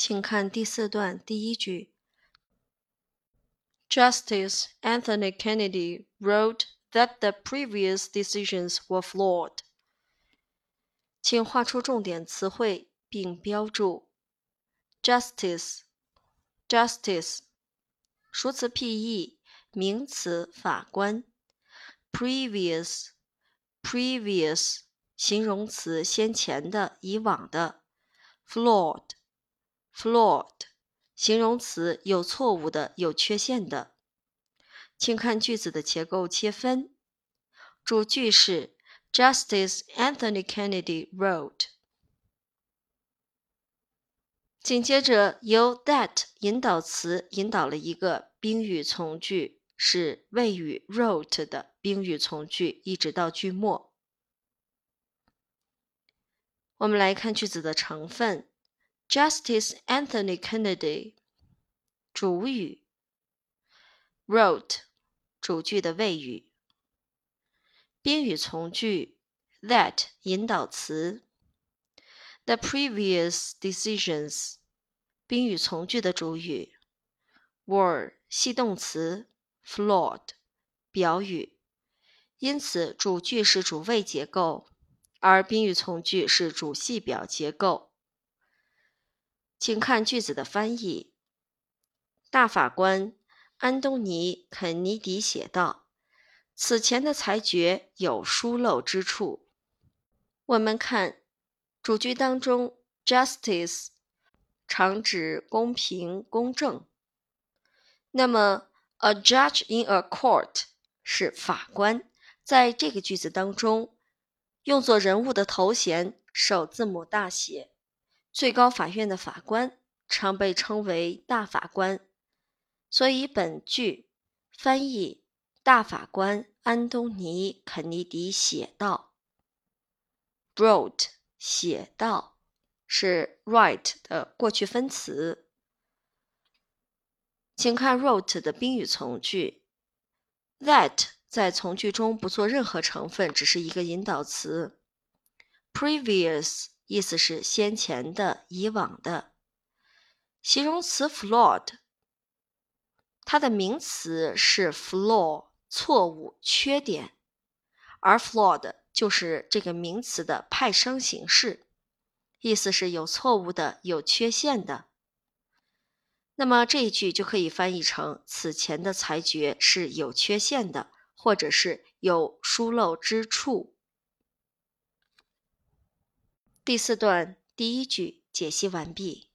请看第四段第一句。Justice Anthony Kennedy wrote that the previous decisions were flawed. 请画出重点词汇并标注 justice justice 熟词 P.E. 名词法官 previous previous 形容词先前的以往的 flawed flawed 形容词有错误的有缺陷的。请看句子的结构切分，主句是 Justice Anthony Kennedy wrote。紧接着由 that 引导词引导了一个宾语从句，是谓语 wrote 的宾语从句，一直到句末。我们来看句子的成分：Justice Anthony Kennedy 主语，wrote 主句的谓语。宾语从句 that 引导词，the previous decisions 宾语从句的主语，were 系动词，flawed 表语。因此，主句是主谓结构，而宾语从句是主系表结构。请看句子的翻译。大法官安东尼·肯尼迪写道。此前的裁决有疏漏之处。我们看主句当中，justice 常指公平、公正。那么，a judge in a court 是法官，在这个句子当中用作人物的头衔，首字母大写。最高法院的法官常被称为大法官，所以本句翻译。大法官安东尼·肯尼迪写道：“wrote 写道是 write 的过去分词。”请看 wrote 的宾语从句，that 在从句中不做任何成分，只是一个引导词。previous 意思是先前的、以往的。形容词 flawed，它的名词是 flaw。错误、缺点，而 flawed 就是这个名词的派生形式，意思是有错误的、有缺陷的。那么这一句就可以翻译成：此前的裁决是有缺陷的，或者是有疏漏之处。第四段第一句解析完毕。